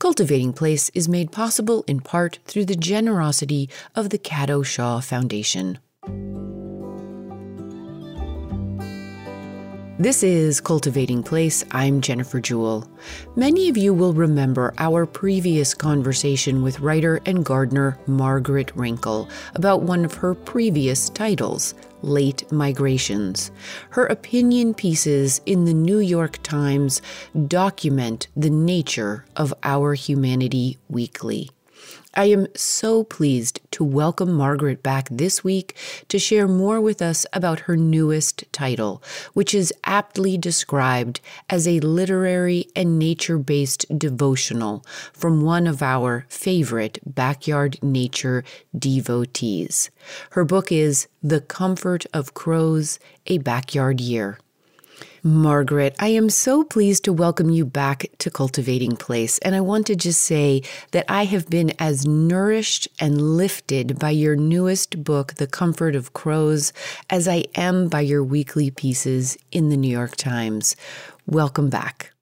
Cultivating Place is made possible in part through the generosity of the Cato Shaw Foundation. This is Cultivating Place. I'm Jennifer Jewell. Many of you will remember our previous conversation with writer and gardener Margaret Renkl about one of her previous titles, Late Migrations. Her opinion pieces in the New York Times document the nature of our humanity weekly. I am so pleased to welcome Margaret back this week to share more with us about her newest title, which is aptly described as a literary and nature based devotional from one of our favorite backyard nature devotees. Her book is The Comfort of Crows, a Backyard Year. Margaret, I am so pleased to welcome you back to Cultivating Place. And I want to just say that I have been as nourished and lifted by your newest book, The Comfort of Crows, as I am by your weekly pieces in the New York Times. Welcome back.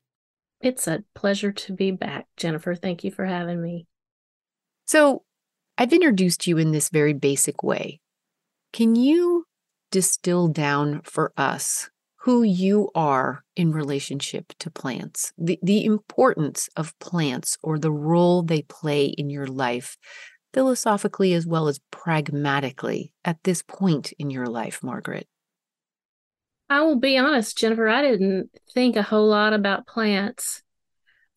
It's a pleasure to be back, Jennifer. Thank you for having me. So, I've introduced you in this very basic way. Can you distill down for us who you are in relationship to plants, the, the importance of plants or the role they play in your life, philosophically as well as pragmatically at this point in your life, Margaret. I will be honest, Jennifer, I didn't think a whole lot about plants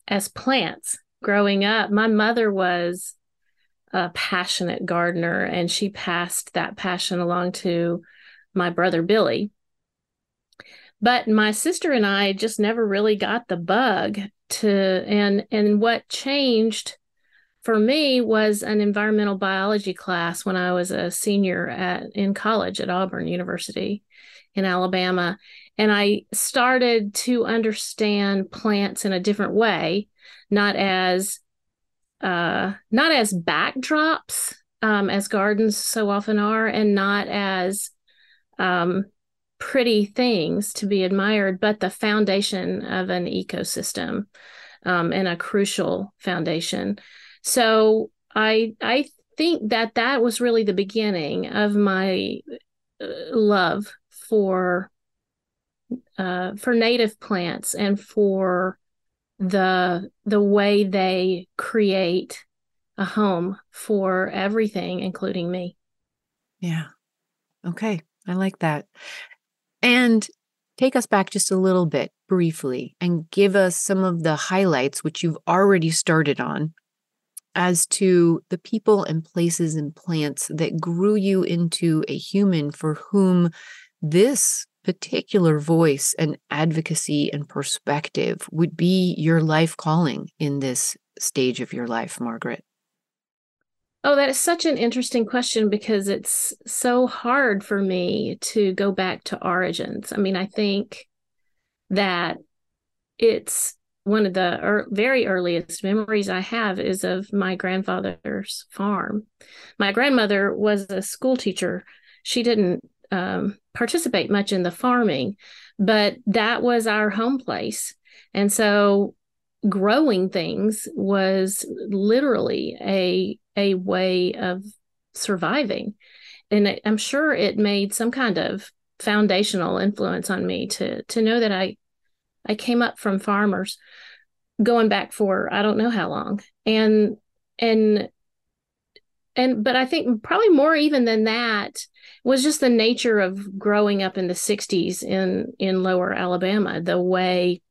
as plants growing up. My mother was a passionate gardener and she passed that passion along to my brother Billy but my sister and I just never really got the bug to and and what changed for me was an environmental biology class when I was a senior at in college at Auburn University in Alabama. And I started to understand plants in a different way not as uh, not as backdrops um, as gardens so often are and not as um, pretty things to be admired, but the foundation of an ecosystem um, and a crucial foundation. So I I think that that was really the beginning of my uh, love for uh, for native plants and for the the way they create a home for everything, including me. Yeah. Okay. I like that. And take us back just a little bit briefly and give us some of the highlights, which you've already started on, as to the people and places and plants that grew you into a human for whom this particular voice and advocacy and perspective would be your life calling in this stage of your life, Margaret. Oh, that is such an interesting question because it's so hard for me to go back to origins. I mean, I think that it's one of the er- very earliest memories I have is of my grandfather's farm. My grandmother was a school teacher. She didn't um, participate much in the farming, but that was our home place. And so growing things was literally a a way of surviving. And i'm sure it made some kind of foundational influence on me to to know that i i came up from farmers going back for i don't know how long. And and and but i think probably more even than that was just the nature of growing up in the 60s in in lower alabama the way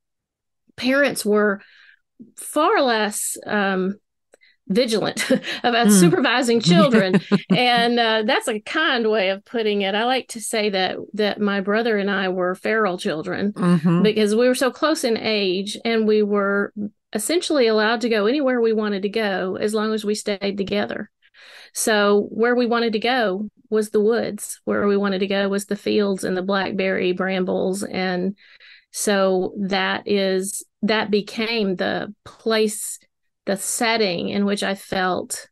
parents were far less um, vigilant about mm. supervising children. And uh, that's a kind way of putting it. I like to say that that my brother and i were feral children mm-hmm. because we were so close in age and we were essentially allowed to go anywhere we wanted to go as long as we stayed together. So where we wanted to go was the woods. Where we wanted to go was the fields and the blackberry brambles. And so that is that became the place, the setting in which I felt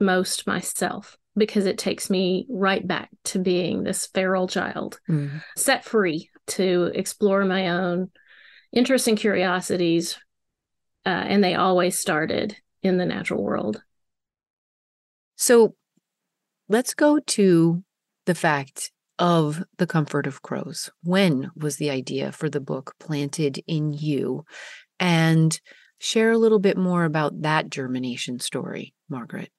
most myself because it takes me right back to being this feral child, mm. set free to explore my own interests and curiosities uh, and they always started in the natural world. So let's go to the fact of the comfort of crows. When was the idea for the book planted in you? And share a little bit more about that germination story, Margaret.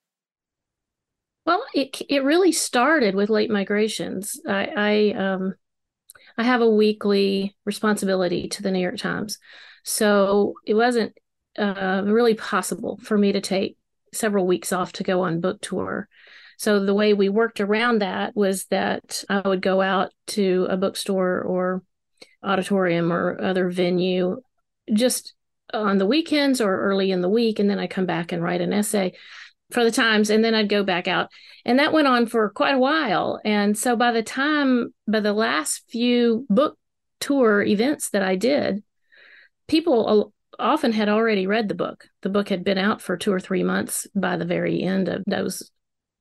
Well, it it really started with late migrations. I, I um I have a weekly responsibility to the New York Times, so it wasn't uh, really possible for me to take several weeks off to go on book tour. So the way we worked around that was that I would go out to a bookstore or auditorium or other venue just on the weekends or early in the week and then I come back and write an essay for the times and then I'd go back out. And that went on for quite a while. And so by the time by the last few book tour events that I did people often had already read the book. The book had been out for 2 or 3 months by the very end of those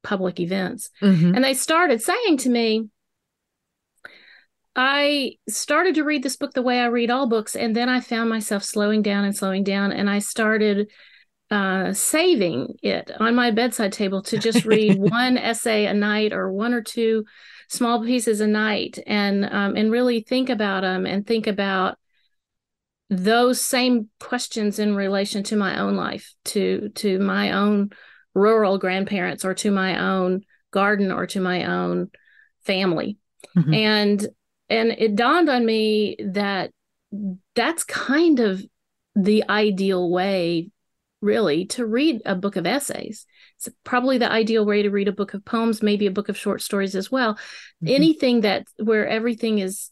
public events. Mm-hmm. and they started saying to me I started to read this book the way I read all books, and then I found myself slowing down and slowing down, and I started uh, saving it on my bedside table to just read one essay a night or one or two small pieces a night, and um, and really think about them and think about those same questions in relation to my own life, to to my own rural grandparents, or to my own garden, or to my own family. Mm-hmm. And and it dawned on me that that's kind of the ideal way really to read a book of essays. It's probably the ideal way to read a book of poems maybe a book of short stories as well. Mm-hmm. anything that where everything is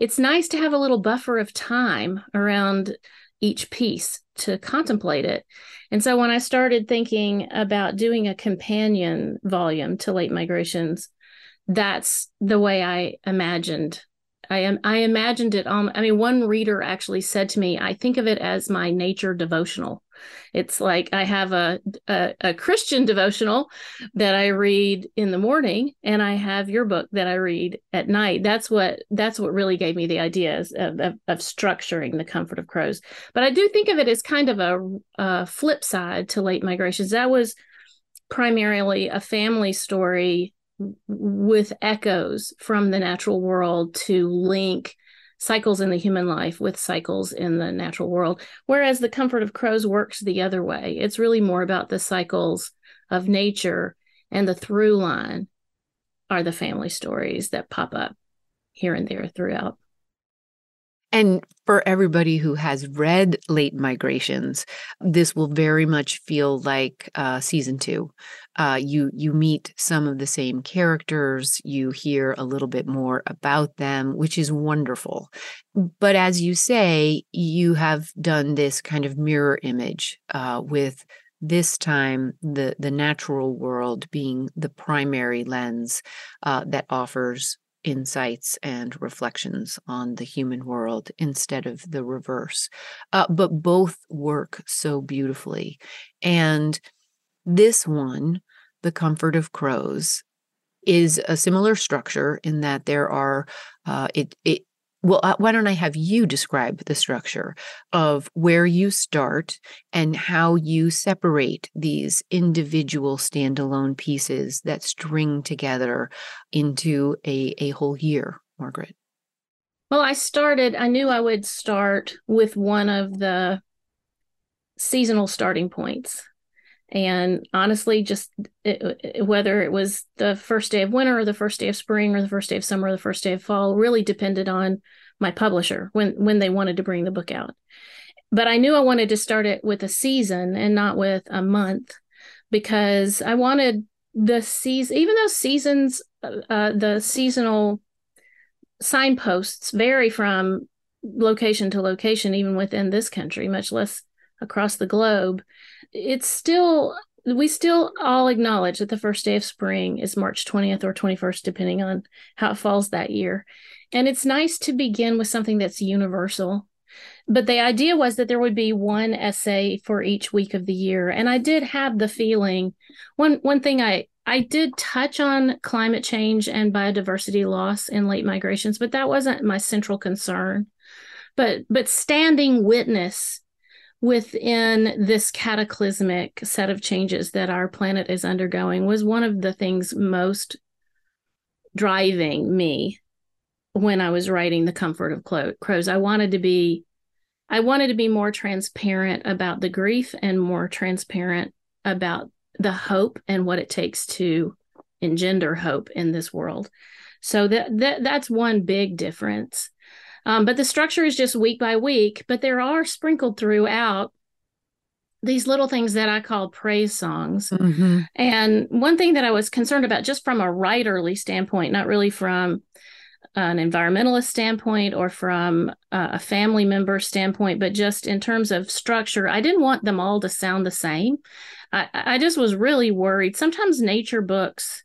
it's nice to have a little buffer of time around each piece to contemplate it. And so when i started thinking about doing a companion volume to late migrations that's the way i imagined I am I imagined it um I mean one reader actually said to me I think of it as my nature devotional. It's like I have a, a, a Christian devotional that I read in the morning and I have your book that I read at night. That's what that's what really gave me the ideas of, of, of structuring the comfort of crows. But I do think of it as kind of a, a flip side to late migrations. That was primarily a family story with echoes from the natural world to link cycles in the human life with cycles in the natural world. Whereas the comfort of crows works the other way. It's really more about the cycles of nature, and the through line are the family stories that pop up here and there throughout. And for everybody who has read Late Migrations, this will very much feel like uh, season two. Uh, you you meet some of the same characters, you hear a little bit more about them, which is wonderful. But as you say, you have done this kind of mirror image uh, with this time the the natural world being the primary lens uh, that offers insights and reflections on the human world instead of the reverse. Uh, but both work so beautifully. And this one, The Comfort of Crows, is a similar structure in that there are, uh, it, it well, uh, why don't I have you describe the structure of where you start and how you separate these individual standalone pieces that string together into a, a whole year, Margaret? Well, I started, I knew I would start with one of the seasonal starting points. And honestly, just it, whether it was the first day of winter or the first day of spring or the first day of summer or the first day of fall really depended on my publisher when when they wanted to bring the book out. But I knew I wanted to start it with a season and not with a month because I wanted the season, even though seasons, uh, the seasonal signposts vary from location to location, even within this country, much less across the globe it's still we still all acknowledge that the first day of spring is March 20th or 21st, depending on how it falls that year. And it's nice to begin with something that's universal. But the idea was that there would be one essay for each week of the year. And I did have the feeling one one thing I I did touch on climate change and biodiversity loss in late migrations, but that wasn't my central concern. But but standing witness within this cataclysmic set of changes that our planet is undergoing was one of the things most driving me when I was writing The Comfort of Crows. I wanted to be I wanted to be more transparent about the grief and more transparent about the hope and what it takes to engender hope in this world. So that, that that's one big difference. Um, but the structure is just week by week, but there are sprinkled throughout these little things that I call praise songs. Mm-hmm. And one thing that I was concerned about, just from a writerly standpoint, not really from an environmentalist standpoint or from a family member standpoint, but just in terms of structure, I didn't want them all to sound the same. I, I just was really worried. Sometimes nature books,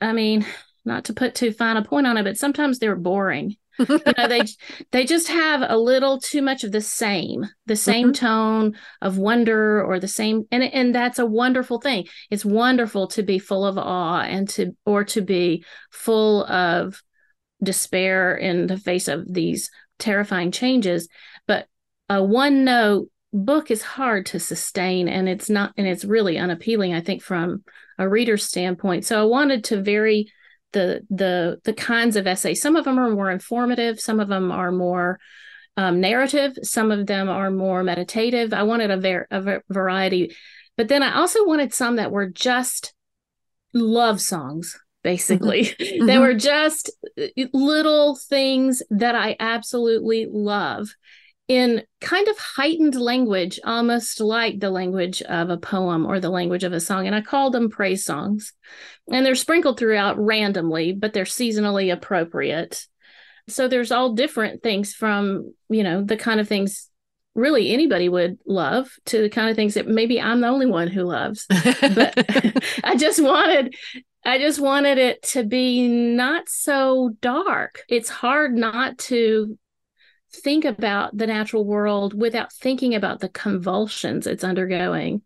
I mean, not to put too fine a point on it, but sometimes they're boring. you know, they they just have a little too much of the same, the same mm-hmm. tone of wonder or the same, and and that's a wonderful thing. It's wonderful to be full of awe and to or to be full of despair in the face of these terrifying changes. But a one note book is hard to sustain, and it's not, and it's really unappealing. I think from a reader's standpoint. So I wanted to vary the the the kinds of essays. Some of them are more informative. Some of them are more um, narrative. Some of them are more meditative. I wanted a, ver- a variety, but then I also wanted some that were just love songs basically. Mm-hmm. they were just uh, little things that I absolutely love in kind of heightened language, almost like the language of a poem or the language of a song. And I call them praise songs. And they're sprinkled throughout randomly, but they're seasonally appropriate. So there's all different things from, you know, the kind of things really anybody would love to the kind of things that maybe I'm the only one who loves. But I just wanted I just wanted it to be not so dark. It's hard not to think about the natural world without thinking about the convulsions it's undergoing.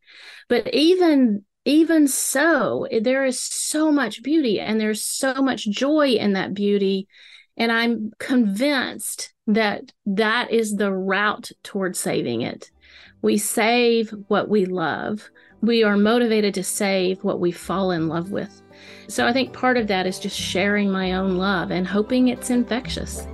But even even so there is so much beauty and there's so much joy in that beauty. And i'm convinced that that is the route towards saving it. We save what we love. We are motivated to save what we fall in love with. So i think part of that is just sharing my own love and hoping it's infectious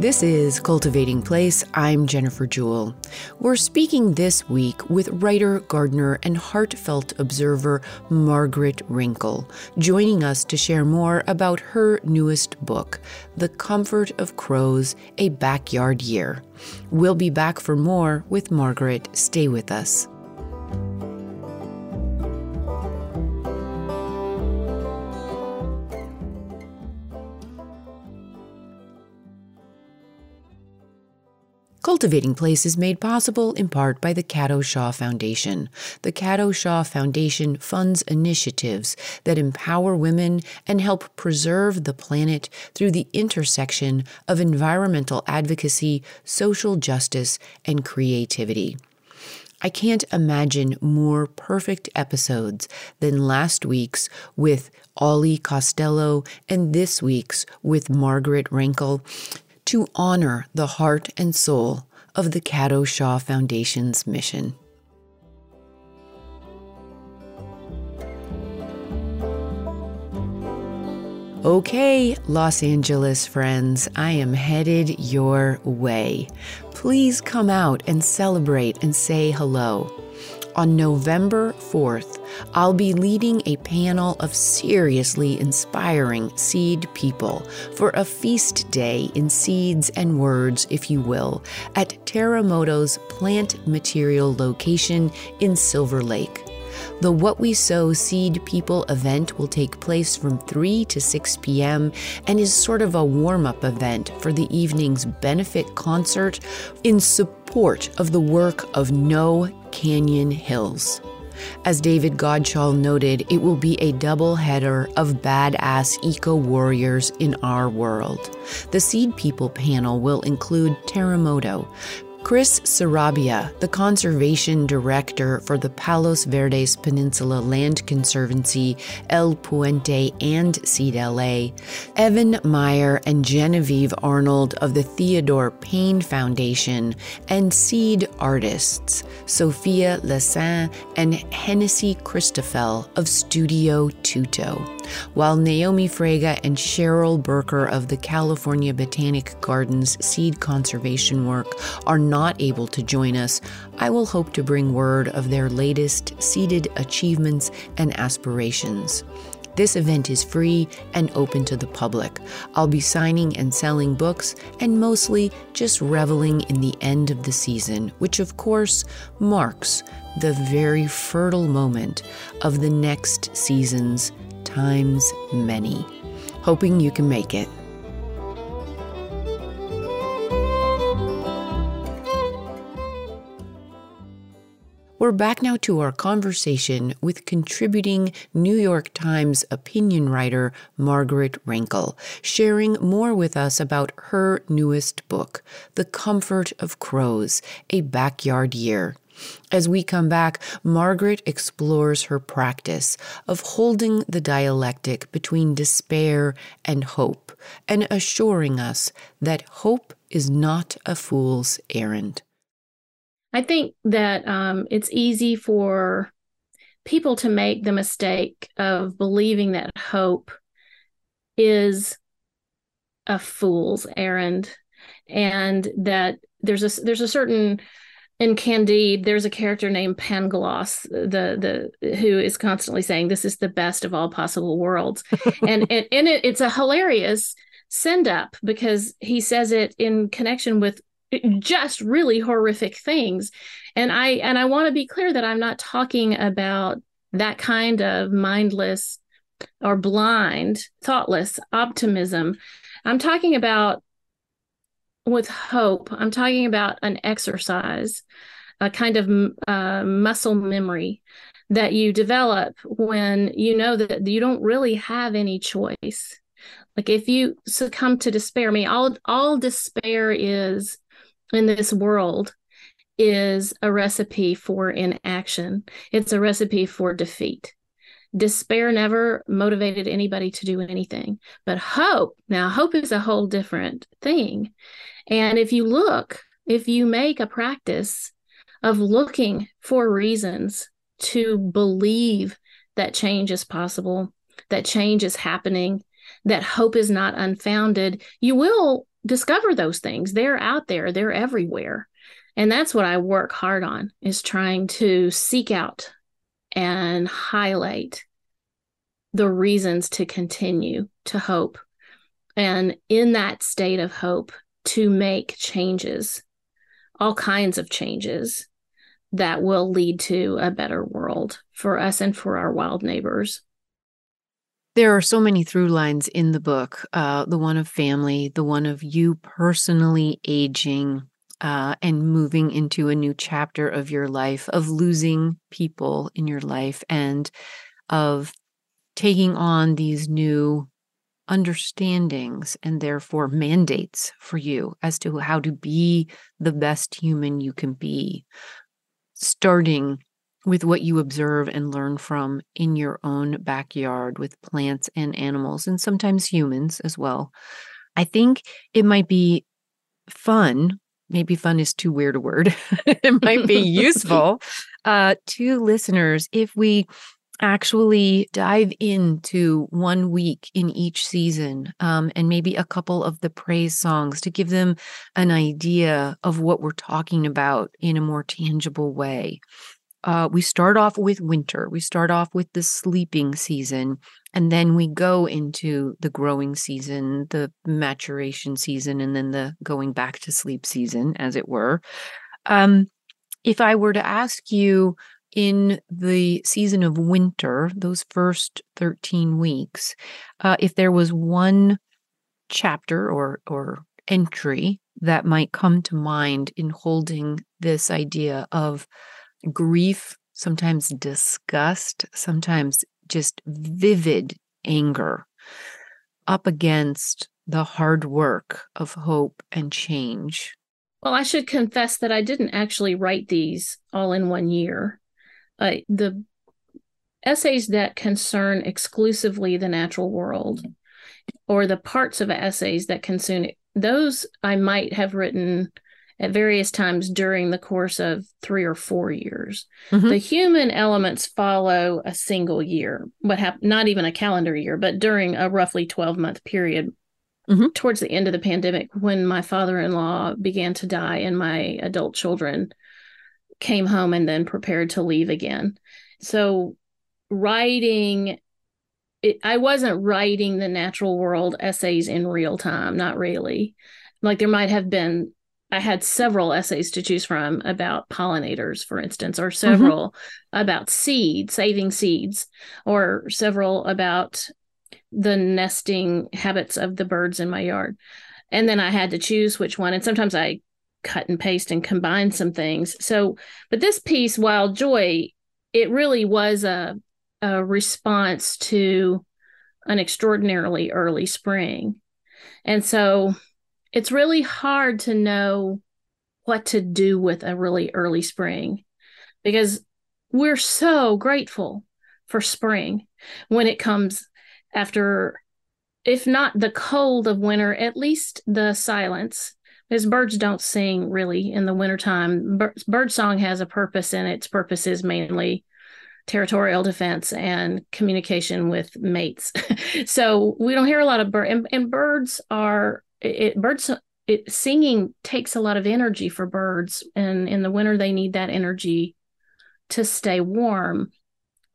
This is Cultivating Place. I'm Jennifer Jewell. We're speaking this week with writer, gardener, and heartfelt observer Margaret Renkl, joining us to share more about her newest book, The Comfort of Crows A Backyard Year. We'll be back for more with Margaret. Stay with us. Cultivating Place is made possible in part by the Cato Shaw Foundation. The Cato Shaw Foundation funds initiatives that empower women and help preserve the planet through the intersection of environmental advocacy, social justice, and creativity. I can't imagine more perfect episodes than last week's with Ollie Costello and this week's with Margaret Renkl to honor the heart and soul of the Cato Shaw Foundation's mission. Okay, Los Angeles friends, I am headed your way. Please come out and celebrate and say hello. On November 4th, I'll be leading a panel of seriously inspiring seed people for a feast day in seeds and words, if you will, at Terremoto's plant material location in Silver Lake. The What We Sow Seed People event will take place from 3 to 6 p.m. and is sort of a warm up event for the evening's benefit concert in support of the work of No Canyon Hills. As David Godshall noted, it will be a double header of badass eco warriors in our world. The Seed People panel will include Terremoto, Chris Sarabia, the conservation director for the Palos Verdes Peninsula Land Conservancy, El Puente, and Seed LA, Evan Meyer and Genevieve Arnold of the Theodore Payne Foundation, and seed artists, Sophia Lessin and Hennessy Christoffel of Studio Tuto, while Naomi Fraga and Cheryl Birker of the California Botanic Gardens seed conservation work are not able to join us, I will hope to bring word of their latest seeded achievements and aspirations. This event is free and open to the public. I'll be signing and selling books and mostly just reveling in the end of the season, which of course marks the very fertile moment of the next season's times many. Hoping you can make it. We're back now to our conversation with contributing New York Times opinion writer Margaret Renkl, sharing more with us about her newest book, The Comfort of Crows A Backyard Year. As we come back, Margaret explores her practice of holding the dialectic between despair and hope and assuring us that hope is not a fool's errand. I think that um, it's easy for people to make the mistake of believing that hope is a fool's errand and that there's a there's a certain in Candide, there's a character named Pangloss, the the who is constantly saying this is the best of all possible worlds, and and, and it, it's a hilarious send up because he says it in connection with just really horrific things. And i and i want to be clear that i'm not talking about that kind of mindless or blind thoughtless optimism. I'm talking about with hope. I'm talking about an exercise a kind of uh, muscle memory that you develop when you know that you don't really have any choice. Like if you succumb to despair I mean all all despair is in this world is a recipe for inaction. It's a recipe for defeat. Despair never motivated anybody to do anything, but hope, now hope is a whole different thing. And if you look, if you make a practice of looking for reasons to believe that change is possible, that change is happening, that hope is not unfounded, you will discover those things. They're out there, they're everywhere. And that's what I work hard on is trying to seek out and highlight the reasons to continue to hope. And in that state of hope, to make changes, all kinds of changes that will lead to a better world for us and for our wild neighbors. There are so many through lines in the book uh, the one of family, the one of you personally aging uh, and moving into a new chapter of your life, of losing people in your life, and of taking on these new understandings and therefore mandates for you as to how to be the best human you can be, starting with what you observe and learn from in your own backyard with plants and animals, and sometimes humans as well. I think it might be fun. Maybe fun is too weird a word. it might be useful uh, to listeners if we actually dive into one week in each season um, and maybe a couple of the praise songs to give them an idea of what we're talking about in a more tangible way uh, we start off with winter, we start off with the sleeping season, and then we go into the growing season, the maturation season, and then the going back to sleep season, as it were. Um, if I were to ask you in the season of winter, those first 13 weeks, uh, if there was one chapter or, or entry that might come to mind in holding this idea of grief, sometimes disgust, sometimes just vivid anger up against the hard work of hope and change. Well, I should confess that I didn't actually write these all in one year. Uh, the essays that concern exclusively the natural world or the parts of essays that concern those I might have written at various times during the course of three or four years. Mm-hmm. The human elements follow a single year, what hap- not even a calendar year, but during a roughly 12 month period mm-hmm. towards the end of the pandemic when my father in law began to die and my adult children came home and then prepared to leave again. So, writing, it, I wasn't writing the natural world essays in real time, not really. Like there might have been I had several essays to choose from about pollinators, for instance, or mm-hmm. several mm-hmm. about seed, saving seeds, or several about the nesting habits of the birds in my yard. And then I had to choose which one. And sometimes I cut and paste and combine some things. So, but this piece, Wild Joy, it really was a, a response to an extraordinarily early spring. And so it's really hard to know what to do with a really early spring because we're so grateful for spring when it comes after if not the cold of winter at least the silence because birds don't sing really in the wintertime. Bird, bird song has a purpose and its purpose is mainly territorial defense and communication with mates. So we don't hear a lot of bird and, and birds are it, birds it, singing takes a lot of energy for birds and in the winter they need that energy to stay warm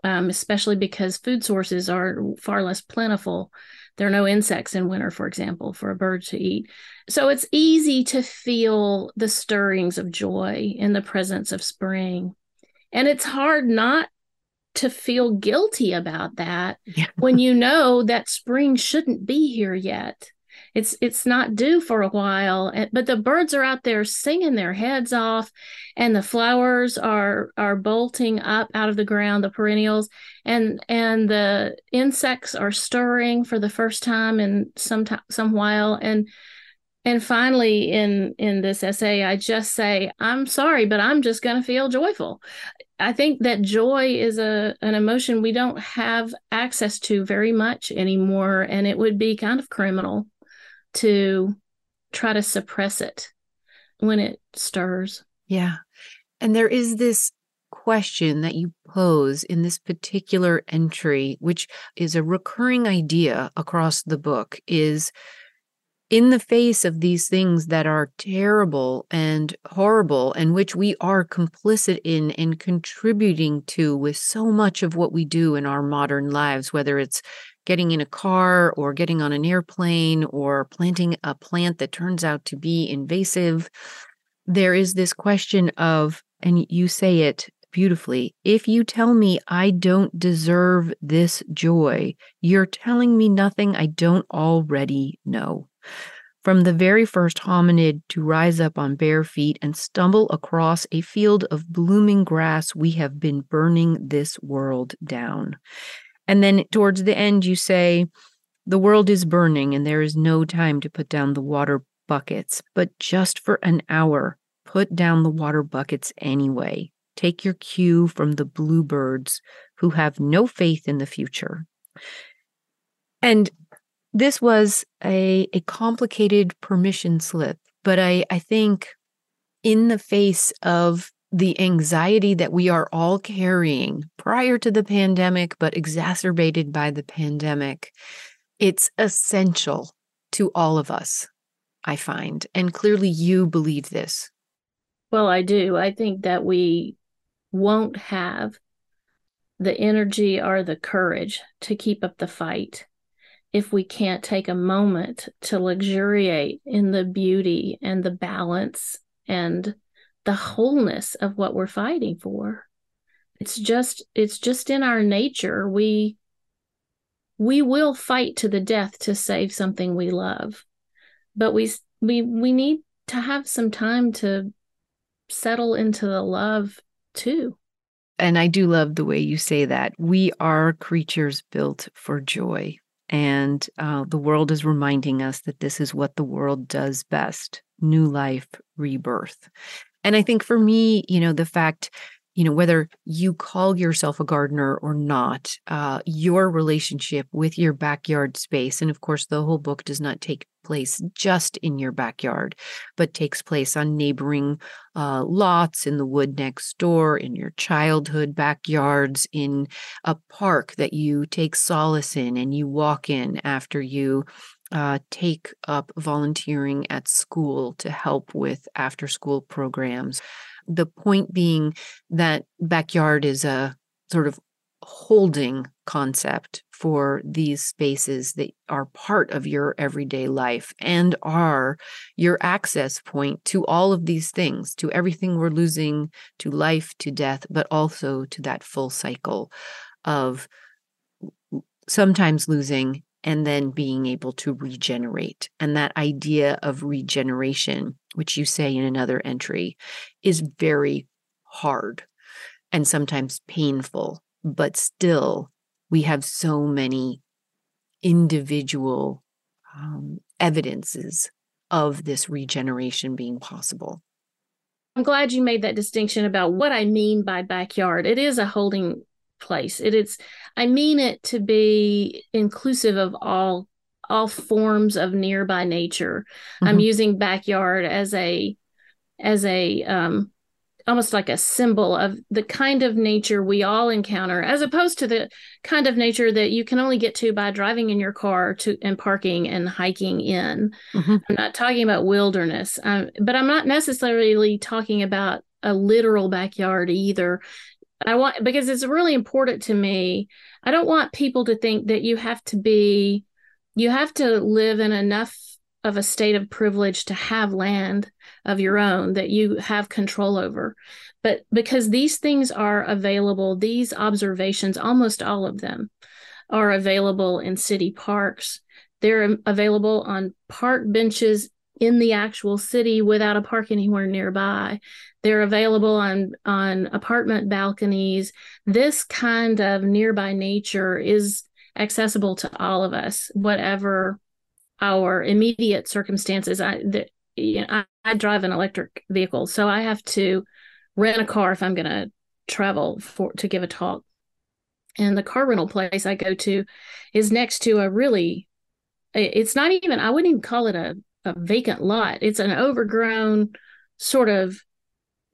um, especially because food sources are far less plentiful. There are no insects in winter for example for a bird to eat. So it's easy to feel the stirrings of joy in the presence of spring. And it's hard not to feel guilty about that yeah. when you know that spring shouldn't be here yet it's it's not due for a while but the birds are out there singing their heads off and the flowers are are bolting up out of the ground the perennials and and the insects are stirring for the first time in some time some while and and finally in in this essay i just say i'm sorry but i'm just going to feel joyful. I think that joy is a an emotion we don't have access to very much anymore and it would be kind of criminal to try to suppress it when it stirs. Yeah. And there is this question that you pose in this particular entry, which is a recurring idea across the book, is in the face of these things that are terrible and horrible and which we are complicit in and contributing to with so much of what we do in our modern lives, whether it's getting in a car or getting on an airplane or planting a plant that turns out to be invasive, there is this question of, and you say it beautifully if you tell me I don't deserve this joy, you're telling me nothing I don't already know. From the very first hominid to rise up on bare feet and stumble across a field of blooming grass, we have been burning this world down. And then towards the end, you say, The world is burning and there is no time to put down the water buckets, but just for an hour, put down the water buckets anyway. Take your cue from the bluebirds who have no faith in the future. And this was a, a complicated permission slip, but I, I think in the face of the anxiety that we are all carrying prior to the pandemic, but exacerbated by the pandemic, it's essential to all of us, I find. And clearly you believe this. Well, I do. I think that we won't have the energy or the courage to keep up the fight if we can't take a moment to luxuriate in the beauty and the balance and the wholeness of what we're fighting for. It's just it's just in our nature. We we will fight to the death to save something we love but we we we need to have some time to settle into the love too. And i do love the way you say that. We are creatures built for joy and uh, the world is reminding us that this is what the world does best new life, rebirth. And I think for me, you know, the fact you know, whether you call yourself a gardener or not, uh, your relationship with your backyard space, and of course, the whole book does not take place just in your backyard, but takes place on neighboring uh, lots in the wood next door, in your childhood backyards, in a park that you take solace in and you walk in after you uh, take up volunteering at school to help with after school programs. The point being that backyard is a sort of holding concept for these spaces that are part of your everyday life and are your access point to all of these things, to everything we're losing, to life, to death, but also to that full cycle of sometimes losing and then being able to regenerate. And that idea of regeneration, which you say in another entry, is very hard and sometimes painful, but still, we have so many individual um, evidences of this regeneration being possible. I'm glad you made that distinction about what I mean by backyard. It is a holding place. It is I mean it to be inclusive of all all forms of nearby nature. Mm-hmm. I'm using backyard as a as a um almost like a symbol of the kind of nature we all encounter as opposed to the kind of nature that you can only get to by driving in your car to and parking and hiking in mm-hmm. i'm not talking about wilderness um, but i'm not necessarily talking about a literal backyard either I want because it's really important to me. I don't want people to think that you have to be you have to live in enough of a state of privilege to have land of your own that you have control over. But because these things are available, these observations, almost all of them, are available in city parks. They're available on park benches in the actual city without a park anywhere nearby. They're available on on apartment balconies. This kind of nearby nature is accessible to all of us, whatever our immediate circumstances. I the, you know, I, I drive an electric vehicle, so I have to rent a car if I'm going to travel for to give a talk. And the car rental place I go to is next to a really it's not even I wouldn't even call it a a vacant lot. It's an overgrown sort of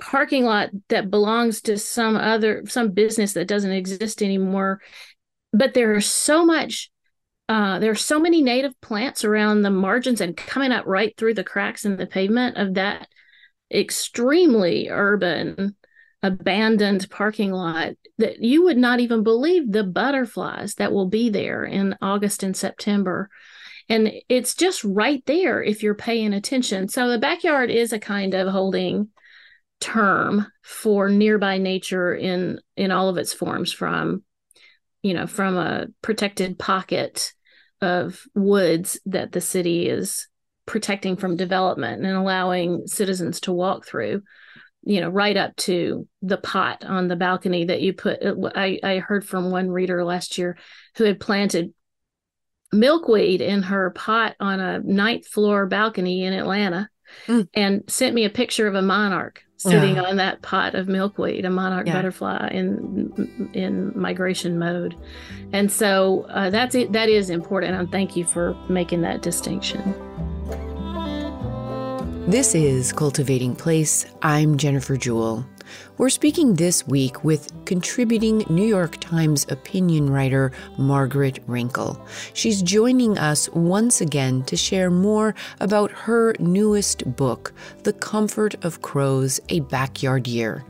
parking lot that belongs to some other some business that doesn't exist anymore. But there's so much uh, there are so many native plants around the margins and coming up right through the cracks in the pavement of that extremely urban abandoned parking lot that you would not even believe the butterflies that will be there in August and September and it's just right there if you're paying attention so the backyard is a kind of holding term for nearby nature in in all of its forms from you know from a protected pocket of woods that the city is protecting from development and allowing citizens to walk through you know right up to the pot on the balcony that you put i, I heard from one reader last year who had planted milkweed in her pot on a ninth floor balcony in Atlanta mm. and sent me a picture of a monarch sitting yeah. on that pot of milkweed, a monarch yeah. butterfly in in migration mode. And so uh, that's it. That is important. And thank you for making that distinction. This is Cultivating Place. I'm Jennifer Jewell. We're speaking this week with contributing New York Times opinion writer Margaret Renkl. She's joining us once again to share more about her newest book, The Comfort of Crows A Backyard Year.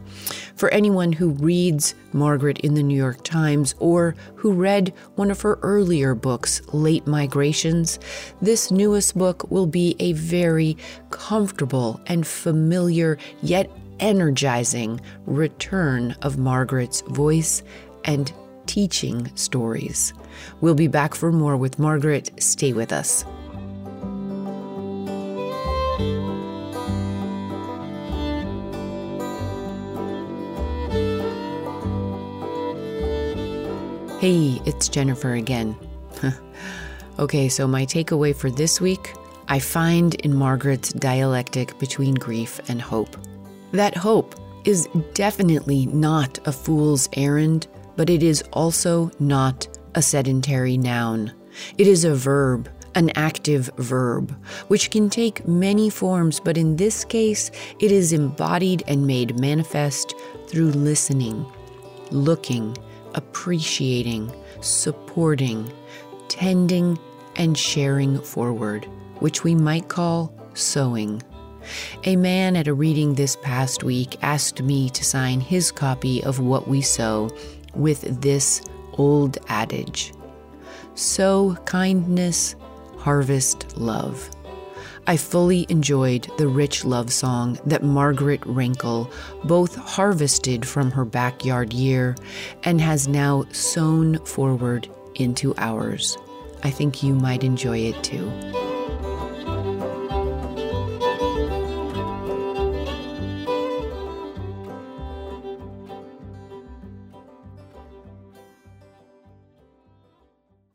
For anyone who reads Margaret in the New York Times or who read one of her earlier books, Late Migrations, this newest book will be a very comfortable and familiar yet energizing return of Margaret's voice and teaching stories. We'll be back for more with Margaret. Stay with us. Hey, it's Jennifer again. okay, so my takeaway for this week I find in Margaret's dialectic between grief and hope. That hope is definitely not a fool's errand, but it is also not a sedentary noun. It is a verb, an active verb, which can take many forms, but in this case, it is embodied and made manifest through listening, looking, appreciating, supporting, tending, and sharing forward, which we might call sowing. A man at a reading this past week asked me to sign his copy of What We Sow with this old adage Sow kindness, harvest love. I fully enjoyed the rich love song that Margaret Renkl both harvested from her backyard year and has now sown forward into ours. I think you might enjoy it too.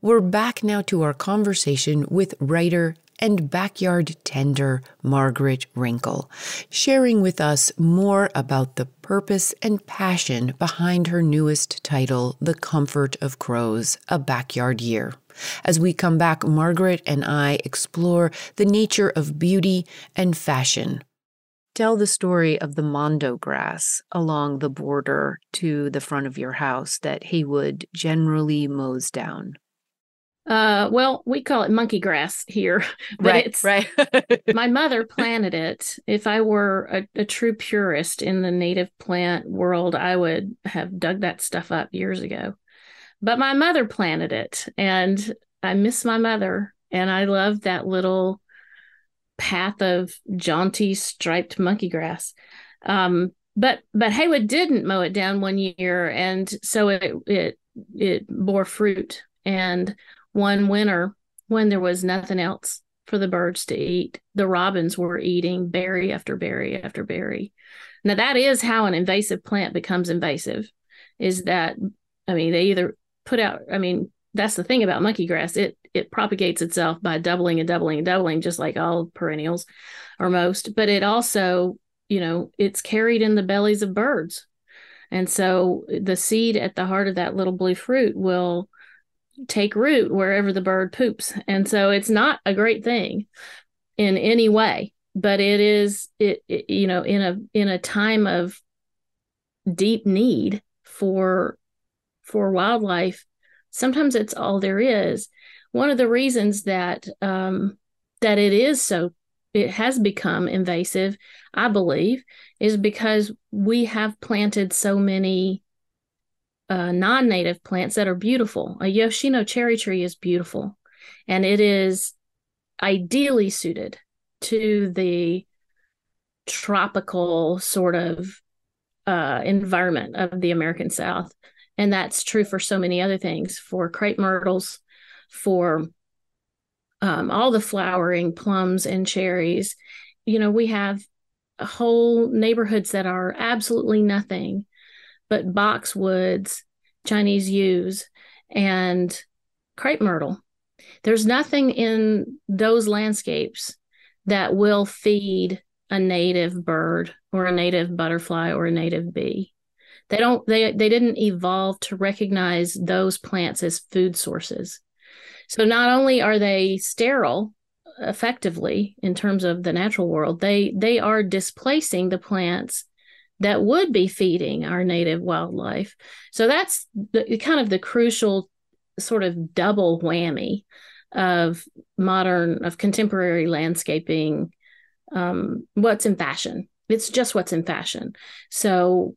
We're back now to our conversation with writer and backyard tender Margaret Renkl, sharing with us more about the purpose and passion behind her newest title, The Comfort of Crows, A Backyard Year. As we come back, Margaret and I explore the nature of beauty and fashion. Tell the story of the mondo grass along the border to the front of your house that Haywood generally mows down. Uh, well, we call it monkey grass here, but right, it's right. my mother planted it. If I were a, a, true purist in the native plant world, I would have dug that stuff up years ago. But my mother planted it, and I miss my mother, and I love that little path of jaunty striped monkey grass. Um, but but Haywood didn't mow it down one year, and so it it it bore fruit and one winter when there was nothing else for the birds to eat. The robins were eating berry after berry after berry. Now that is how an invasive plant becomes invasive. Is that I mean they either put out I mean that's the thing about monkey grass it it propagates itself by doubling and doubling and doubling just like all perennials or most but it also you know it's carried in the bellies of birds and so the seed at the heart of that little blue fruit will take root wherever the bird poops. And so it's not a great thing in any way, but it is it, it you know in a in a time of deep need for for wildlife, sometimes it's all there is. One of the reasons that um, that it is so it has become invasive, I believe, is because we have planted so many uh, non-native plants that are beautiful. A Yoshino cherry tree is beautiful, and it is ideally suited to the tropical sort of uh, environment of the American South, and that's true for so many other things. For crepe myrtles, for um, all the flowering plums and cherries, you know, we have whole neighborhoods that are absolutely nothing but boxwoods, Chinese yews, and crepe myrtle. There's nothing in those landscapes that will feed a native bird or a native butterfly or a native bee. They don't they they didn't evolve to recognize those plants as food sources. So not only are they sterile effectively in terms of the natural world, they they are displacing the plants that would be feeding our native wildlife. So that's the, kind of the crucial sort of double whammy of modern, of contemporary landscaping. Um, what's in fashion? It's just what's in fashion. So,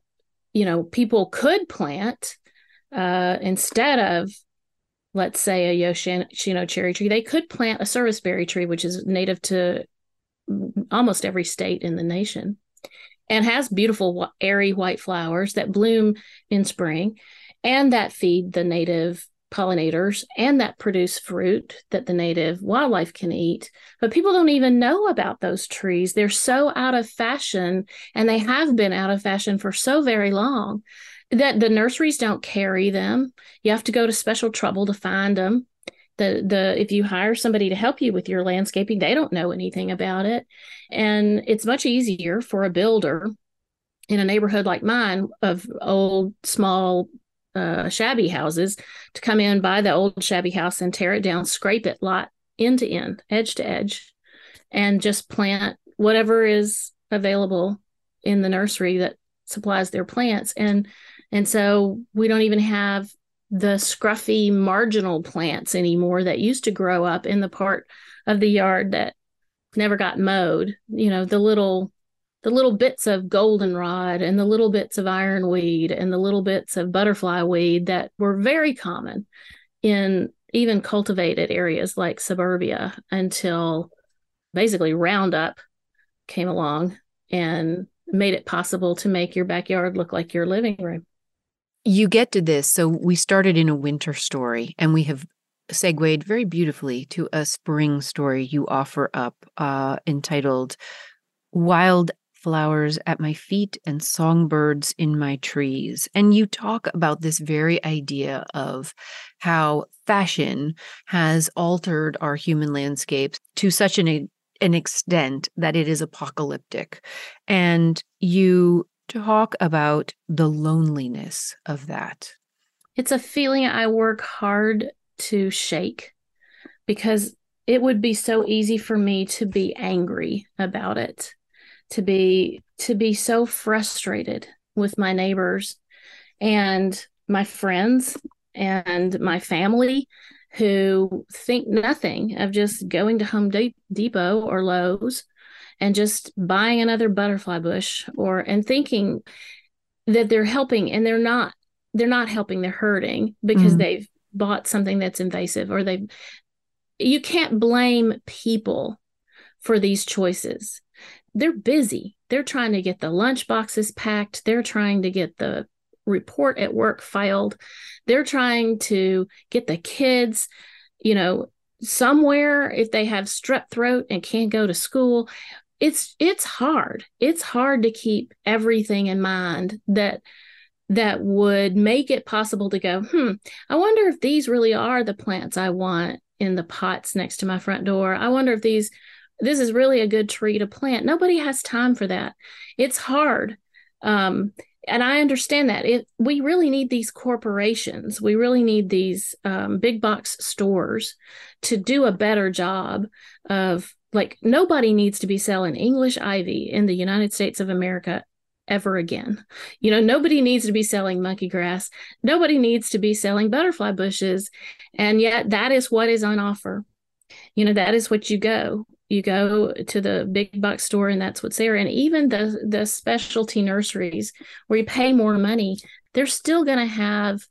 you know, people could plant uh, instead of, let's say, a Yoshino cherry tree, they could plant a serviceberry tree, which is native to almost every state in the nation and has beautiful airy white flowers that bloom in spring and that feed the native pollinators and that produce fruit that the native wildlife can eat. But people don't even know about those trees. They're so out of fashion and they have been out of fashion for so very long that the nurseries don't carry them. You have to go to special trouble to find them. The the if you hire somebody to help you with your landscaping they don't know anything about it. And it's much easier for a builder in a neighborhood like mine of old small uh, shabby houses to come in buy the old shabby house and tear it down scrape it lot end to end edge to edge and just plant whatever is available in the nursery that supplies their plants. And and so we don't even have the scruffy marginal plants anymore that used to grow up in the part of the yard that never got mowed you know the little the little bits of goldenrod and the little bits of ironweed and the little bits of butterfly weed that were very common in even cultivated areas like suburbia until basically Roundup came along and made it possible to make your backyard look like your living room. You get to this. So we started in a winter story and we have segued very beautifully to a spring story you offer up uh, entitled Wild Flowers at My Feet and Songbirds in My Trees. And you talk about this very idea of how fashion has altered our human landscapes to such an an extent that it is apocalyptic. And you talk about the loneliness of that. It's a feeling I work hard to shake because it would be so easy for me to be angry about it to be to be so frustrated with my neighbors and my friends and my family who think nothing of just going to Home Depot or Lowe's and just buying another butterfly bush or and thinking that they're helping and they're not they're not helping they're hurting because mm. they've bought something that's invasive or they've you can't blame people for these choices they're busy they're trying to get the lunch boxes packed they're trying to get the report at work filed. They're trying to get the kids, you know, somewhere if they have strep throat and can't go to school. It's it's hard. It's hard to keep everything in mind that that would make it possible to go, hmm, I wonder if these really are the plants I want in the pots next to my front door. I wonder if these this is really a good tree to plant. Nobody has time for that. It's hard. Um, and I understand that it we really need these corporations, we really need these um, big box stores to do a better job of like nobody needs to be selling English ivy in the United States of America ever again. You know, nobody needs to be selling monkey grass. Nobody needs to be selling butterfly bushes. And yet that is what is on offer. You know, that is what you go you go to the big box store and that's what's there and even the the specialty nurseries where you pay more money they're still going to have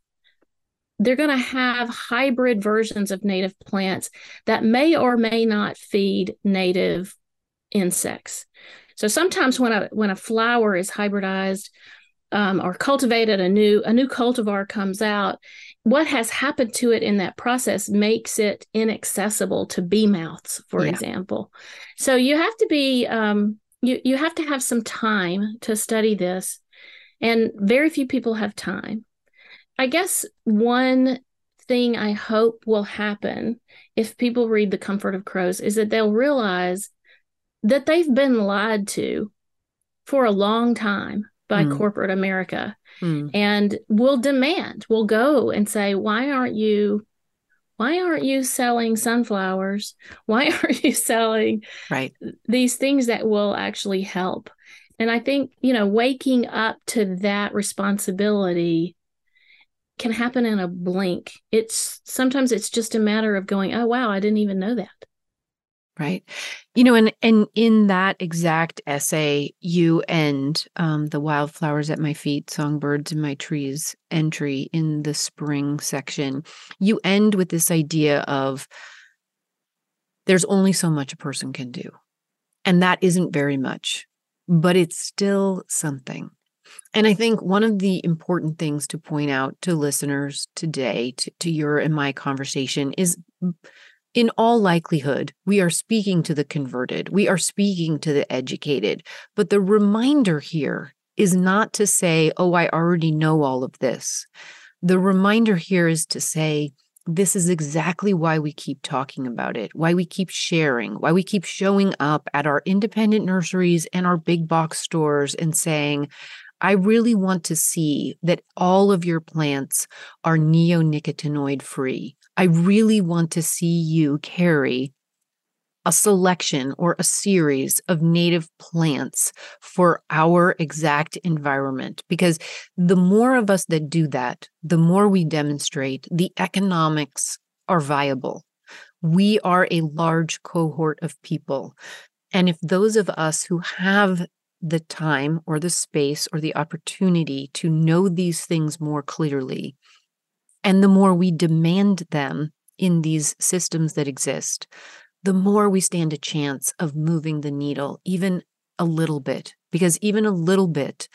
they're going to have hybrid versions of native plants that may or may not feed native insects. So sometimes when a when a flower is hybridized um, or cultivated a new a new cultivar comes out what has happened to it in that process makes it inaccessible to bee mouths for yeah. example. So you have to be um, you you have to have some time to study this and very few people have time i guess one thing i hope will happen if people read the comfort of crows is that they'll realize that they've been lied to for a long time by mm. corporate America. Mm. And we'll demand, we'll go and say, why aren't you why aren't you selling sunflowers? Why aren't you selling right these things that will actually help? And I think, you know, waking up to that responsibility can happen in a blink. It's sometimes it's just a matter of going, oh wow, I didn't even know that. Right. You know, and and in that exact essay, you end um, the wildflowers at my feet, songbirds in my trees entry in the spring section. You end with this idea of there's only so much a person can do. And that isn't very much, but it's still something. And I think one of the important things to point out to listeners today, to, to your and my conversation, is in all likelihood, we are speaking to the converted, we are speaking to the educated. But the reminder here is not to say, oh, I already know all of this. The reminder here is to say, this is exactly why we keep talking about it, why we keep sharing, why we keep showing up at our independent nurseries and our big box stores and saying, I really want to see that all of your plants are neonicotinoid free. I really want to see you carry a selection or a series of native plants for our exact environment. Because the more of us that do that, the more we demonstrate the economics are viable. We are a large cohort of people. And if those of us who have the time or the space or the opportunity to know these things more clearly, and the more we demand them in these systems that exist, the more we stand a chance of moving the needle, even a little bit, because even a little bit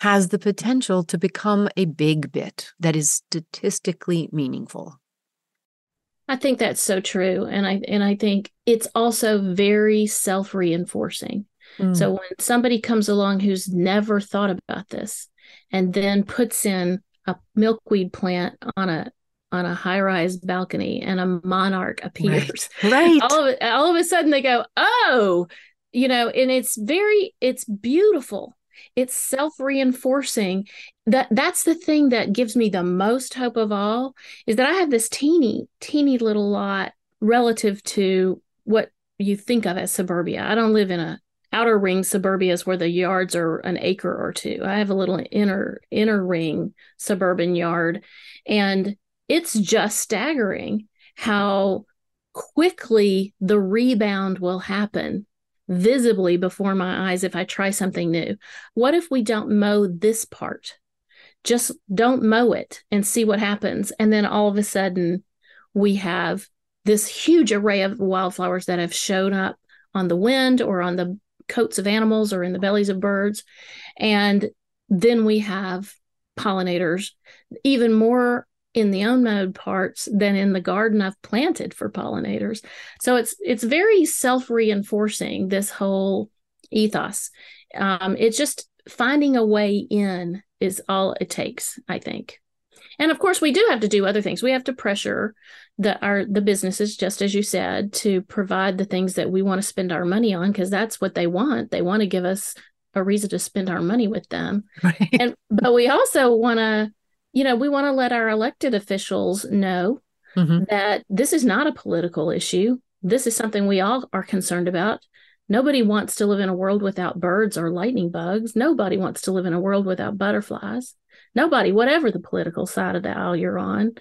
has the potential to become a big bit that is statistically meaningful. I think that's so true and I and I think it's also very self-reinforcing. Mm. So when somebody comes along who's never thought about this and then puts in a milkweed plant on a on a high rise balcony and a monarch appears. Right. right. All of all of a sudden they go, "Oh, you know, and it's very it's beautiful. It's self-reinforcing. That that's the thing that gives me the most hope of all is that I have this teeny teeny little lot relative to what you think of as suburbia. I don't live in a outer ring suburbias where the yards are an acre or two. I have a little inner inner ring suburban yard and it's just staggering how quickly the rebound will happen visibly before my eyes if I try something new. What if we don't mow this part? Just don't mow it and see what happens. And then all of a sudden, we have this huge array of wildflowers that have shown up on the wind or on the coats of animals or in the bellies of birds. And then we have pollinators, even more in the unmowed parts than in the garden I've planted for pollinators. So it's it's very self-reinforcing this whole ethos. Um, it's just finding a way in is all it takes, I think. And of course, we do have to do other things. We have to pressure the our the businesses, just as you said, to provide the things that we want to spend our money on because that's what they want. They want to give us a reason to spend our money with them. Right. And but we also want to you know, we want to let our elected officials know mm-hmm. that this is not a political issue. This is something we all are concerned about. Nobody wants to live in a world without birds or lightning bugs. Nobody wants to live in a world without butterflies. Nobody, whatever the political side of the aisle you're on.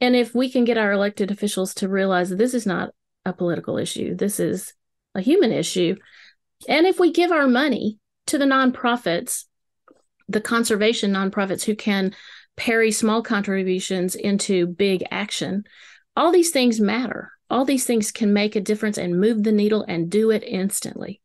And if we can get our elected officials to realize that this is not a political issue, this is a human issue. And if we give our money to the nonprofits, the conservation nonprofits who can parry small contributions into big action. All these things matter. All these things can make a difference and move the needle and do it instantly.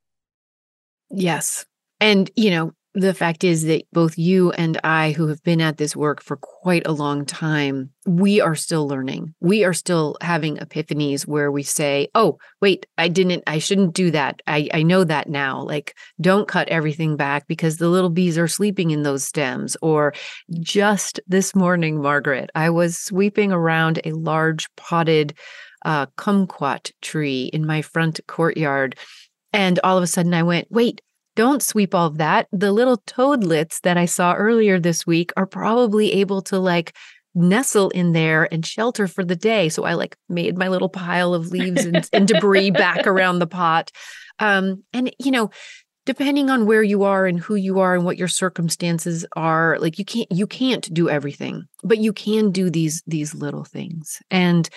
Yes. And, you know, the fact is that both you and I, who have been at this work for quite a long time, we are still learning. We are still having epiphanies where we say, oh, wait, I didn't, I shouldn't do that. I, I know that now. Like, don't cut everything back because the little bees are sleeping in those stems. Or just this morning, Margaret, I was sweeping around a large potted uh, kumquat tree in my front courtyard. And all of a sudden I went, wait, don't sweep all of that. The little toadlets that I saw earlier this week are probably able to like nestle in there and shelter for the day. So I like made my little pile of leaves and, and debris back around the pot. Um, and you know, depending on where you are and who you are and what your circumstances are, like you can't you can't do everything, but you can do these these little things. And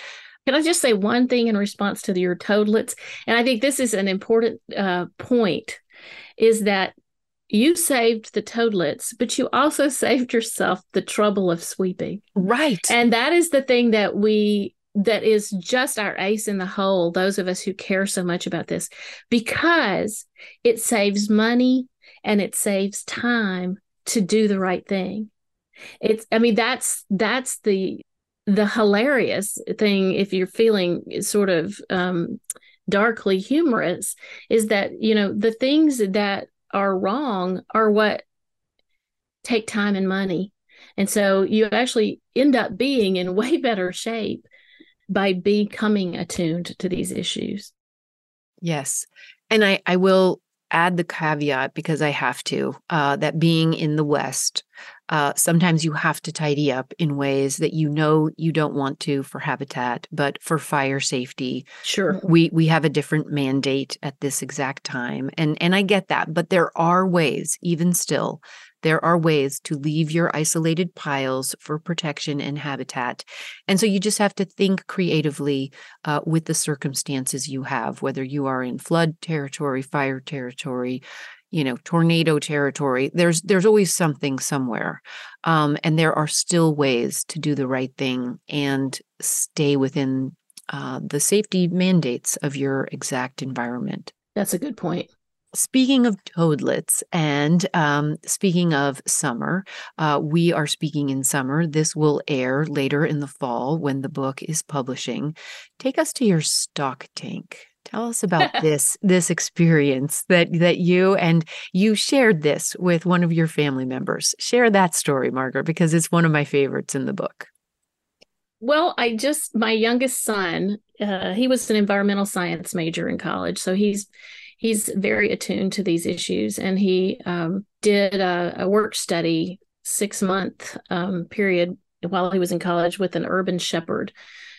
can I just say one thing in response to your toadlets? And I think this is an important uh, point is that you saved the toadlets, but you also saved yourself the trouble of sweeping. Right. And that is the thing that we that is just our ace in the hole, those of us who care so much about this, because it saves money and it saves time to do the right thing. It's I mean that's that's the the hilarious thing if you're feeling sort of um darkly humorous is that you know the things that are wrong are what take time and money and so you actually end up being in way better shape by becoming attuned to these issues. Yes. And I, I will add the caveat because I have to uh, that being in the West, uh, sometimes you have to tidy up in ways that you know you don't want to for habitat, but for fire safety. Sure, we we have a different mandate at this exact time, and and I get that, but there are ways, even still, there are ways to leave your isolated piles for protection and habitat. And so you just have to think creatively uh, with the circumstances you have, whether you are in flood territory, fire territory, you know tornado territory there's there's always something somewhere um, and there are still ways to do the right thing and stay within uh, the safety mandates of your exact environment that's a good point Speaking of toadlets and um, speaking of summer, uh, we are speaking in summer. This will air later in the fall when the book is publishing. Take us to your stock tank. Tell us about this this experience that that you and you shared this with one of your family members. Share that story, Margaret, because it's one of my favorites in the book. Well, I just my youngest son, uh, he was an environmental science major in college, so he's he's very attuned to these issues and he um, did a, a, work study six month um, period while he was in college with an urban shepherd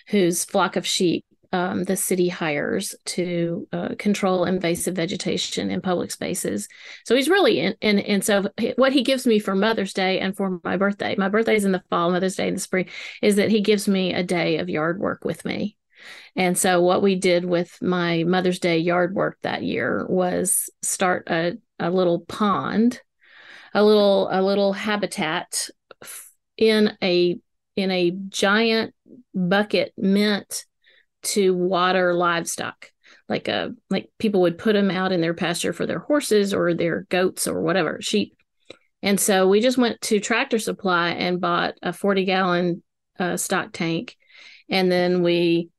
whose flock of sheep um, the city hires to uh, control invasive vegetation in public spaces. So he's really in, in, and so what he gives me for Mother's Day and for my birthday, my birthday's in the fall, Mother's Day in the spring, is that he gives me a day of yard work with me. And so what we did with my Mother's Day yard work that year was start a, a little pond, a little a little habitat in a in a giant bucket meant to water livestock. Like a uh, like people would put them out in their pasture for their horses or their goats or whatever sheep. And so we just went to tractor supply and bought a 40 gallon uh, stock tank. And then we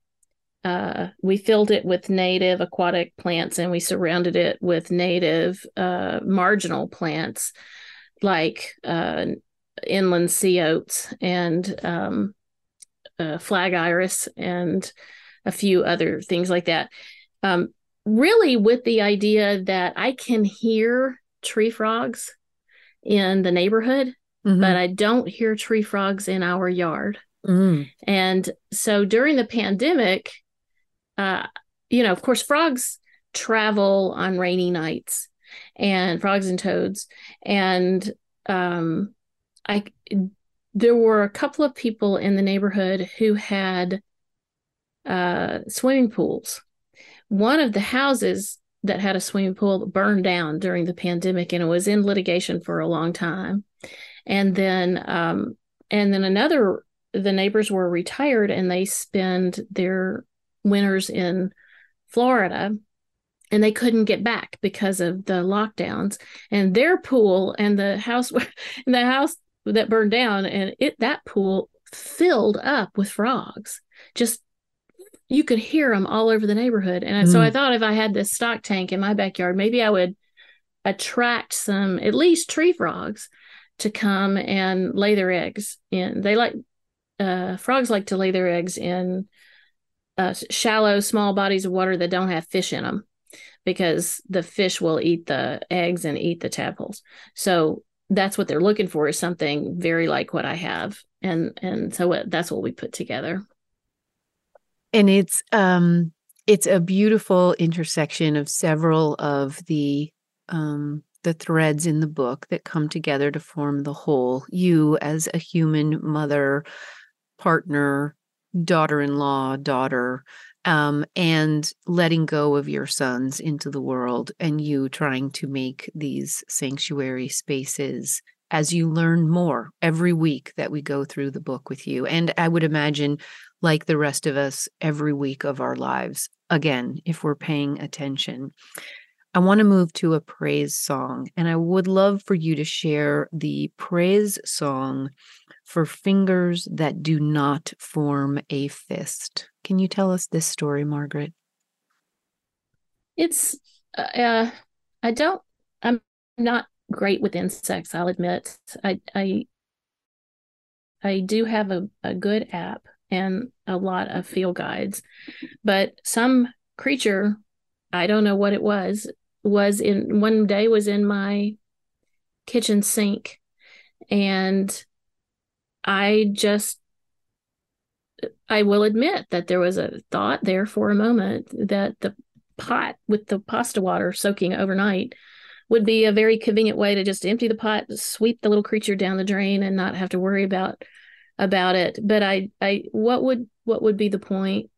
uh, we filled it with native aquatic plants and we surrounded it with native uh, marginal plants like uh, inland sea oats and um, uh, flag iris and a few other things like that. Um, really, with the idea that I can hear tree frogs in the neighborhood, mm-hmm. but I don't hear tree frogs in our yard. Mm. And so during the pandemic, uh, you know, of course, frogs travel on rainy nights and frogs and toads. And um, I, there were a couple of people in the neighborhood who had uh, swimming pools. One of the houses that had a swimming pool burned down during the pandemic, and it was in litigation for a long time. And then, um, and then another, the neighbors were retired, and they spend their winters in Florida and they couldn't get back because of the lockdowns and their pool and the house and the house that burned down and it that pool filled up with frogs just you could hear them all over the neighborhood. And mm. so I mm. thought if I had this stock tank in my backyard, maybe I would attract some, at least tree frogs, to come and lay their eggs in. They like, uh, frogs like to lay their eggs in uh, shallow, small bodies of water that don't have fish in them because the fish will eat the eggs and eat the tadpoles. So that's what they're looking for is something very like what I have. And, and so that's what we put together and it's um it's a beautiful intersection of several of the um the threads in the book that come together to form the whole you as a human mother partner daughter-in-law daughter um, and letting go of your sons into the world and you trying to make these sanctuary spaces as you learn more every week that we go through the book with you. And I would imagine, like the rest of us, every week of our lives, again, if we're paying attention. I want to move to a praise song, and I would love for you to share the praise song for fingers that do not form a fist. Can you tell us this story, Margaret? It's, uh, uh I don't, I'm not great with insects, I'll admit. I I I do have a, a good app and a lot of field guides. But some creature, I don't know what it was, was in one day was in my kitchen sink and I just I will admit that there was a thought there for a moment that the pot with the pasta water soaking overnight would be a very convenient way to just empty the pot, sweep the little creature down the drain, and not have to worry about about it. But I, I, what would what would be the point?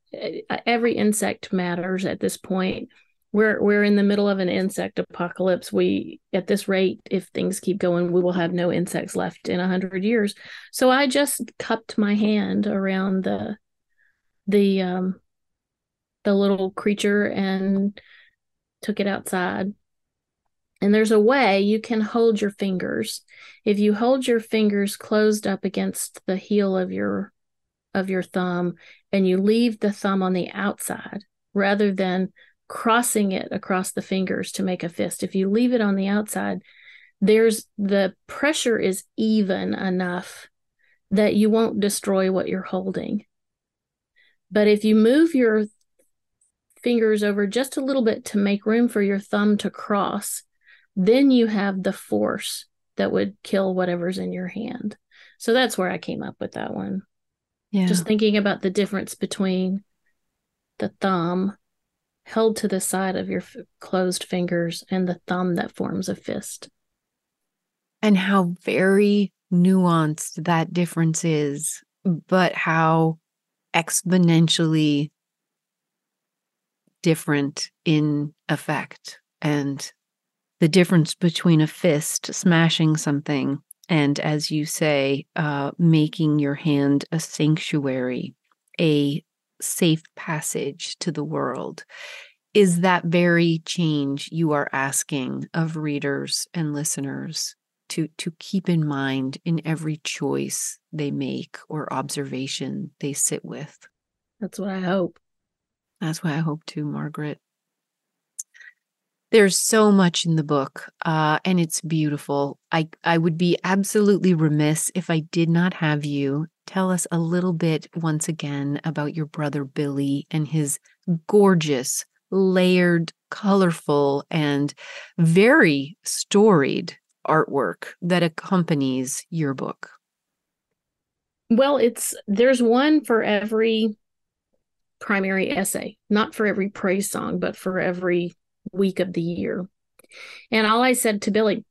Every insect matters at this point. We're we're in the middle of an insect apocalypse. We at this rate, if things keep going, we will have no insects left in a hundred years. So I just cupped my hand around the the um the little creature and took it outside and there's a way you can hold your fingers. If you hold your fingers closed up against the heel of your of your thumb and you leave the thumb on the outside rather than crossing it across the fingers to make a fist. If you leave it on the outside, there's the pressure is even enough that you won't destroy what you're holding. But if you move your fingers over just a little bit to make room for your thumb to cross, then you have the force that would kill whatever's in your hand. So that's where I came up with that one. Yeah. Just thinking about the difference between the thumb held to the side of your f- closed fingers and the thumb that forms a fist. And how very nuanced that difference is, but how exponentially different in effect and the difference between a fist smashing something and, as you say, uh, making your hand a sanctuary, a safe passage to the world, is that very change you are asking of readers and listeners to, to keep in mind in every choice they make or observation they sit with. That's what I hope. That's what I hope too, Margaret. There's so much in the book, uh, and it's beautiful. I, I would be absolutely remiss if I did not have you tell us a little bit once again about your brother Billy and his gorgeous, layered, colorful, and very storied artwork that accompanies your book. Well, it's there's one for every primary essay, not for every praise song, but for every week of the year. And all I said to Billy,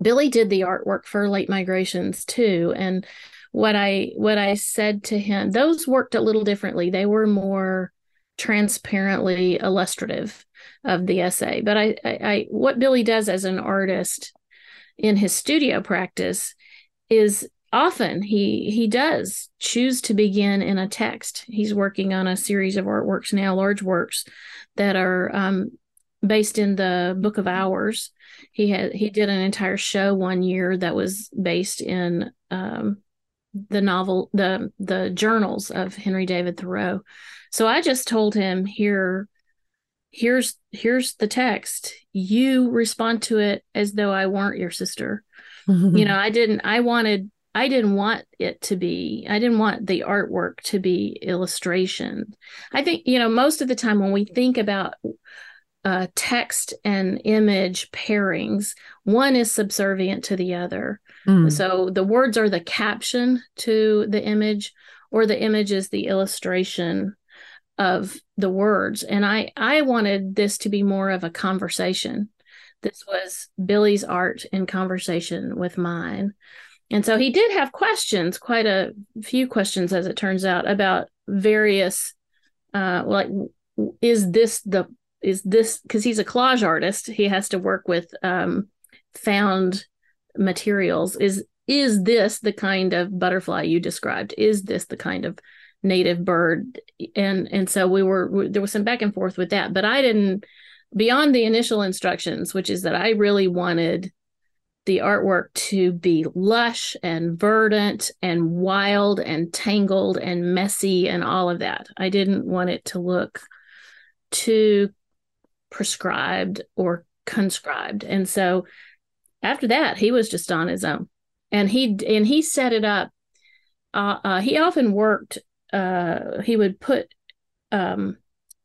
Billy did the artwork for late migrations too. And what I what I said to him, those worked a little differently. They were more transparently illustrative of the essay. But I, I, I what Billy does as an artist in his studio practice is often he he does choose to begin in a text he's working on a series of artworks now large works that are um, based in the Book of Hours. He had he did an entire show one year that was based in um, the novel the the journals of Henry David Thoreau. So I just told him here here's here's the text. You respond to it as though I weren't your sister. you know, I didn't I wanted I didn't want it to be, I didn't want the artwork to be illustration. I think, you know, most of the time when we think about uh, text and image pairings, one is subservient to the other. Mm. So the words are the caption to the image, or the image is the illustration of the words. And I I wanted this to be more of a conversation. This was Billy's art in conversation with mine. And so he did have questions, quite a few questions, as it turns out, about various, uh, like, is this the is this because he's a collage artist he has to work with um, found materials. Is is this the kind of butterfly you described? Is this the kind of native bird? And and so we were we, there was some back and forth with that but i didn't beyond the initial instructions which is that i really wanted the artwork to be lush and verdant and wild and tangled and messy and all of that. I didn't want it to look too prescribed or conscribed. And so after that, he was just on his own, and he and he set it up. Uh, uh, he often worked uh, he would put um,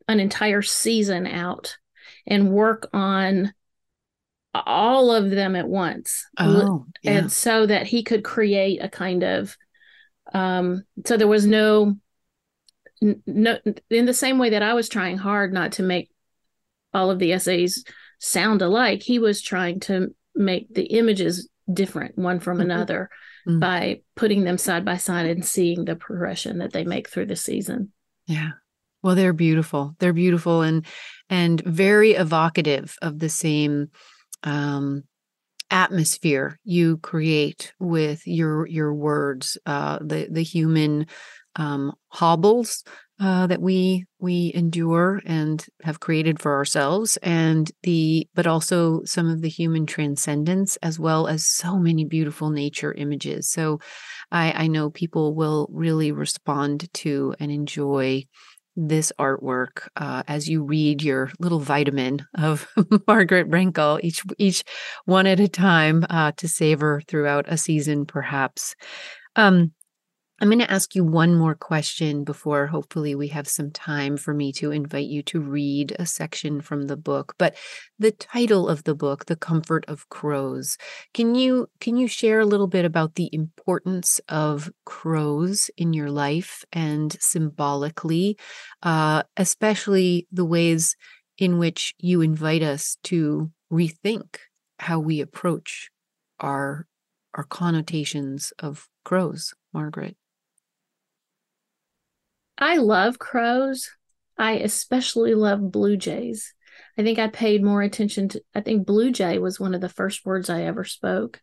an entire season out and work on all of them at once. Oh, yeah. And so that he could create a kind of um so there was no no in the same way that I was trying hard not to make all of the essays sound alike, he was trying to make the images different one from mm-hmm. another mm-hmm. by putting them side by side and seeing the progression that they make through the season. Yeah. Well, they're beautiful. They're beautiful and and very evocative of the same um, atmosphere you create with your your words. Uh, the the human um, hobbles uh, that we we endure and have created for ourselves, and the but also some of the human transcendence, as well as so many beautiful nature images. So, I, I know people will really respond to and enjoy this artwork uh, as you read your little vitamin of Margaret Renkl, each each one at a time uh, to savor throughout a season, perhaps. Um, I'm going to ask you one more question before hopefully we have some time for me to invite you to read a section from the book. But the title of the book, The Comfort of Crows, can you can you share a little bit about the importance of crows in your life and symbolically, uh, especially the ways in which you invite us to rethink how we approach our our connotations of crows, Margaret? I love crows. I especially love blue jays. I think I paid more attention to, I think blue jay was one of the first words I ever spoke.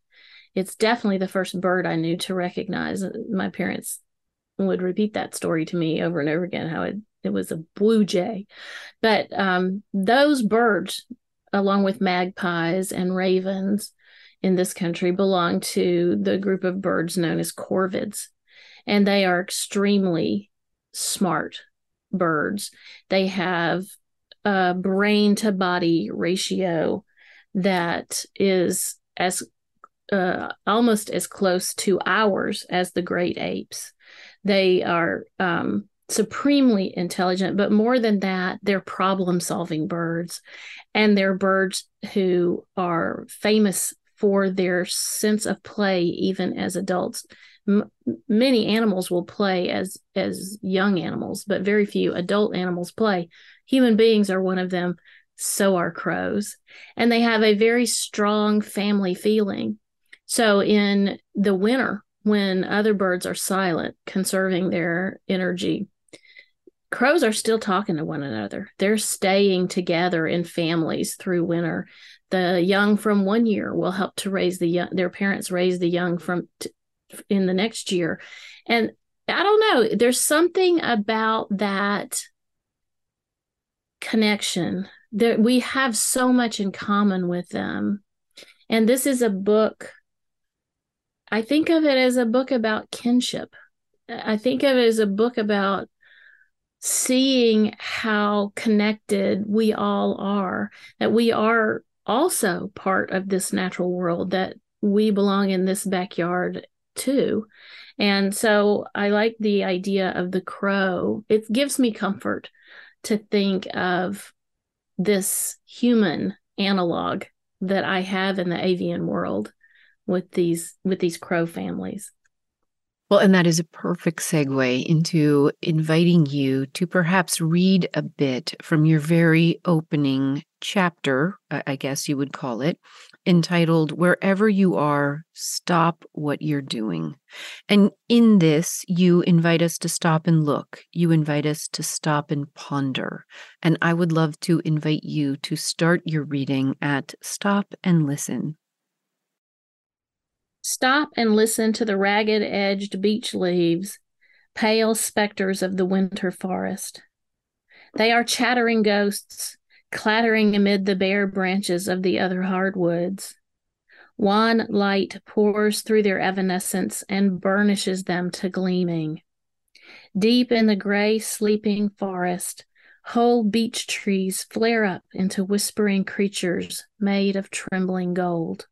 It's definitely the first bird I knew to recognize. My parents would repeat that story to me over and over again how it, it was a blue jay. But um, those birds, along with magpies and ravens in this country, belong to the group of birds known as corvids. And they are extremely smart birds. They have a brain to body ratio that is as uh, almost as close to ours as the great apes. They are um, supremely intelligent, but more than that, they're problem solving birds. And they're birds who are famous for their sense of play, even as adults m- many animals will play as as young animals, but very few adult animals play. Human beings are one of them. So are crows, and they have a very strong family feeling. So in the winter, when other birds are silent, conserving their energy, crows are still talking to one another. They're staying together in families through winter. The young from one year will help to raise the young, their parents raise the young from t- in the next year. And I don't know, there's something about that connection that we have so much in common with them. And this is a book, I think of it as a book about kinship. I think of it as a book about seeing how connected we all are, that we are also part of this natural world, that we belong in this backyard too. And so I like the idea of the crow. It gives me comfort to think of this human analog that I have in the avian world with these with these crow families. Well, and that is a perfect segue into inviting you to perhaps read a bit from your very opening chapter, I guess you would call it, entitled Wherever You Are, Stop What You're Doing. And in this, you invite us to stop and look. You invite us to stop and ponder. And I would love to invite you to start your reading at Stop and Listen. Stop and listen to the ragged edged beech leaves, pale specters of the winter forest. They are chattering ghosts clattering amid the bare branches of the other hardwoods. Wan light pours through their evanescence and burnishes them to gleaming. Deep in the gray, sleeping forest, whole beech trees flare up into whispering creatures made of trembling gold.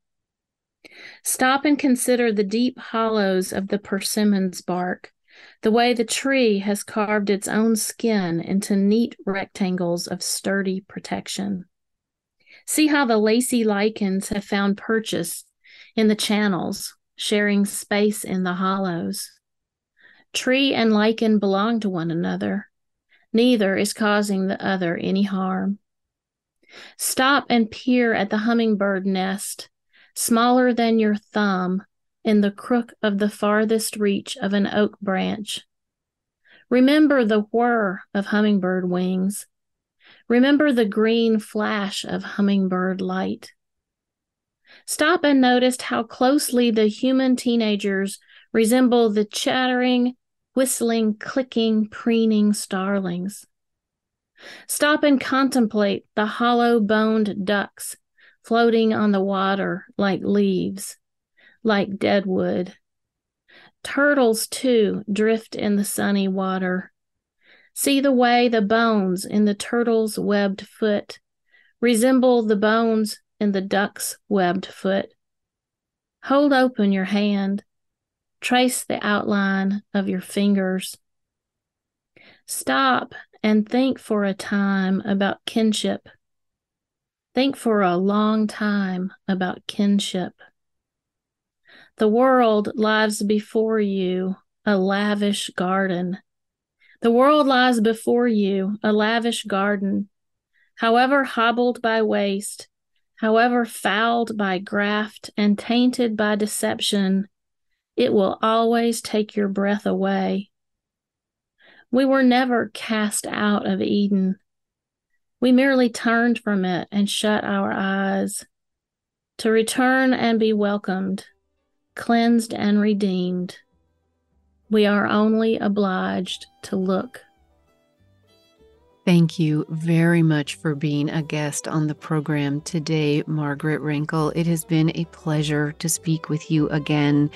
Stop and consider the deep hollows of the persimmon's bark, the way the tree has carved its own skin into neat rectangles of sturdy protection. See how the lacy lichens have found purchase in the channels, sharing space in the hollows. Tree and lichen belong to one another. Neither is causing the other any harm. Stop and peer at the hummingbird nest, smaller than your thumb, in the crook of the farthest reach of an oak branch. Remember the whir of hummingbird wings. Remember the green flash of hummingbird light. Stop and notice how closely the human teenagers resemble the chattering, whistling, clicking, preening starlings. Stop and contemplate the hollow boned ducks floating on the water like leaves, like dead wood. Turtles, too, drift in the sunny water. See the way the bones in the turtle's webbed foot resemble the bones in the duck's webbed foot. Hold open your hand. Trace the outline of your fingers. Stop and think for a time about kinship. Think for a long time about kinship. The world lies before you, a lavish garden. The world lies before you, a lavish garden. However hobbled by waste, however fouled by graft and tainted by deception, it will always take your breath away. We were never cast out of Eden. We merely turned from it and shut our eyes. To return and be welcomed, cleansed and redeemed, we are only obliged to look. Thank you very much for being a guest on the program today, Margaret Renkl. It has been a pleasure to speak with you again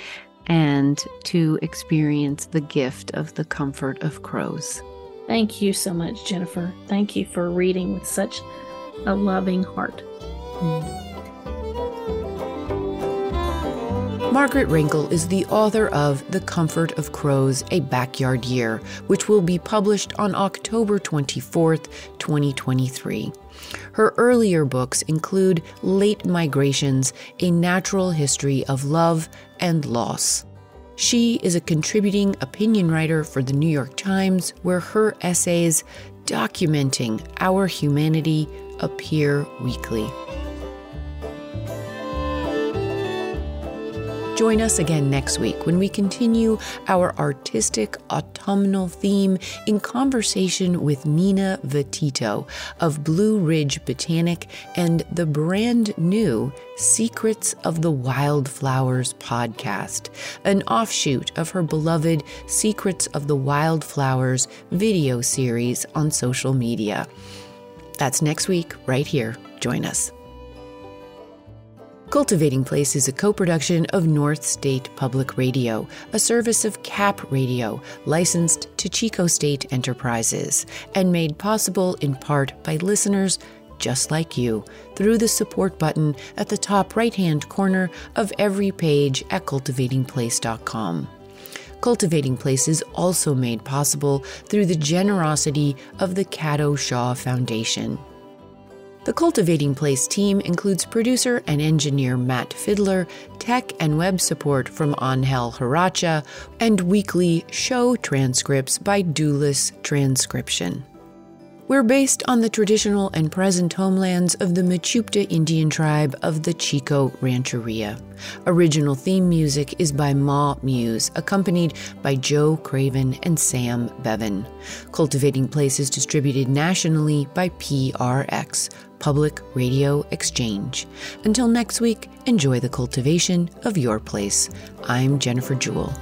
and to experience the gift of the comfort of crows. Thank you so much, Jennifer. Thank you for reading with such a loving heart. Hmm. Margaret Renkl is the author of The Comfort of Crows, A Backyard Year, which will be published on October 24th, 2023. Her earlier books include Late Migrations, A Natural History of Love and Loss. She is a contributing opinion writer for the New York Times, where her essays documenting our humanity appear weekly. Join us again next week when we continue our artistic autumnal theme in conversation with Nina Veteto of Blue Ridge Botanic and the brand new Secrets of the Wildflowers podcast, an offshoot of her beloved Secrets of the Wildflowers video series on social media. That's next week, right here. Join us. Cultivating Place is a co production of North State Public Radio, a service of CAP Radio, licensed to Chico State Enterprises, and made possible in part by listeners just like you through the support button at the top right hand corner of every page at cultivatingplace.com. Cultivating Place is also made possible through the generosity of the Cato Shaw Foundation. The Cultivating Place team includes producer and engineer Matt Fiddler, tech and web support from Angel Haracha, and weekly show transcripts by Doulis Transcription. We're based on the traditional and present homelands of the Mechoopda Indian tribe of the Chico Rancheria. Original theme music is by Ma Muse, accompanied by Joe Craven and Sam Bevan. Cultivating Place is distributed nationally by PRX, Public Radio Exchange. Until next week, enjoy the cultivation of your place. I'm Jennifer Jewell.